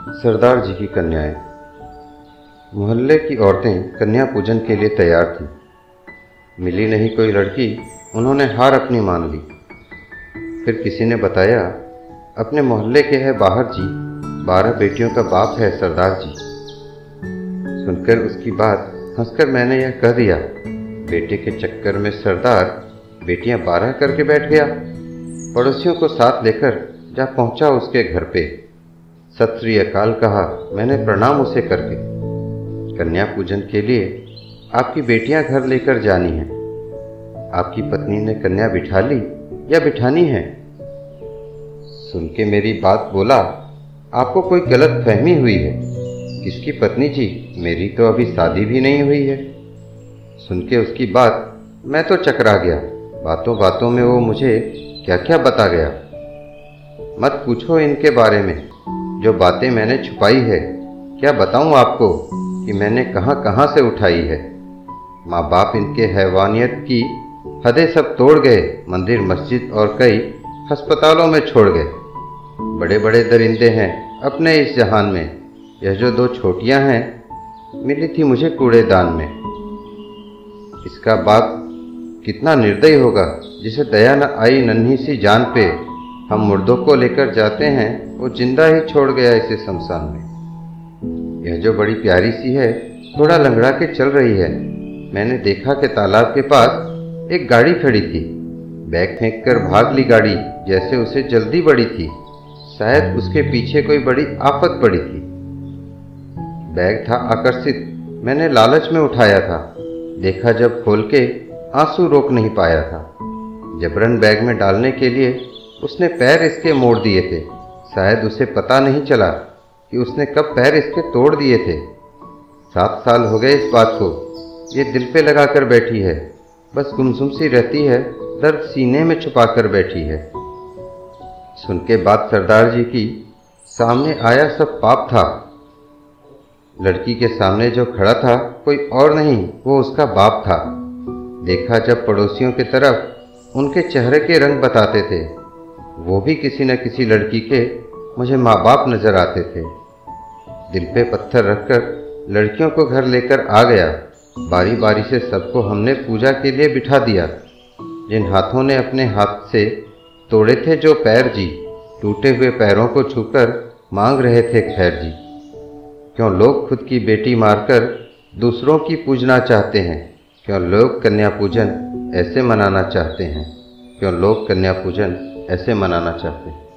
सरदार जी की कन्याएँ। मोहल्ले की औरतें कन्या पूजन के लिए तैयार थीं। मिली नहीं कोई लड़की, उन्होंने हार अपनी मान ली। फिर किसी ने बताया, अपने मोहल्ले के है बाहर जी, बारह बेटियों का बाप है सरदार जी। सुनकर उसकी बात हंसकर मैंने यह कह दिया, बेटे के चक्कर में सरदार बेटियाँ बारह करके बैठ गया, पड़ोसियों को साथ लेकर जा पहुँचा उसके घर पे। सत श्री अकाल कहा, मैंने प्रणाम उसे करके। कन्या पूजन के लिए आपकी बेटियाँ घर लेकर जानी हैं। आपकी पत्नी ने कन्या बिठा ली या बिठानी है? सुन के मेरी बात बोला, आपको कोई गलत फहमी हुई है? किसकी पत्नी जी? मेरी तो अभी शादी भी नहीं हुई है। सुन के उसकी बात, मैं तो चकरा गया। बातों बातों में वो मुझे क्या क्या बता गया? मत पूछो इनके बारे में। जो बातें मैंने छुपाई है, क्या बताऊँ आपको कि मैंने कहाँ कहाँ से उठाई है? माँ बाप इनके हैवानियत की हदें सब तोड़ गए, मंदिर, मस्जिद और कई अस्पतालों में छोड़ गए। बड़े बड़े दरिंदे हैं अपने इस जहान में। यह जो दो छोटियाँ हैं, मिली थी मुझे कूड़ेदान में। इसका बाप कितना निर्दयी होगा, जिसे दया न आई नन्ही सी जान पे। हम मुर्दों को लेकर जाते हैं, वो ज़िंदा ही छोड़ गया इसे शमशान में। यह जो बड़ी प्यारी सी है, थोड़ा लंगड़ा के चल रही है। मैंने देखा कि तालाब के पास एक गाड़ी खड़ी थी। बैग फेंक कर भाग ली गाड़ी, जैसे उसे जल्दी बड़ी थी। शायद उसके पीछे कोई बड़ी आफत पड़ी थी। बैग था आकर्षित, मैंने लालच में उठाया था। देखा जब खोल के आँसू रोक नहीं पाया था। जबरन बैग में डालने के लिए उसने पैर इसके मोड़ दिए थे। शायद उसे पता नहीं चला कि उसने कब पैर इसके तोड़ दिए थे। सात साल हो गए इस बात को। ये दिल पे लगा कर बैठी है। बस गुमसुम सी रहती है। दर्द सीने में छुपा कर बैठी है। सुन के बात सरदार जी की, सामने आया सब पाप था। लड़की के सामने जो खड़ा था, कोई और नहीं, वो उसका बाप था। देखा जब पड़ोसियों की तरफ़, उनके चेहरे के रंग बताते थे। वो भी किसी न किसी लड़की के मुझे माँ बाप नज़र आते थे। दिल पे पत्थर रखकर लड़कियों को घर लेकर आ गया। बारी बारी से सबको हमने पूजा के लिए बिठा दिया। जिन हाथों ने अपने हाथ से तोड़े थे जो पैर जी, टूटे हुए पैरों को छूकर मांग रहे थे खैर जी। क्यों लोग खुद की बेटी मारकर दूसरों की पूजना चाहते हैं? क्यों लोग कन्या पूजन ऐसे मनाना चाहते हैं? क्यों लोग कन्या पूजन ऐसे मनाना चाहते हैं।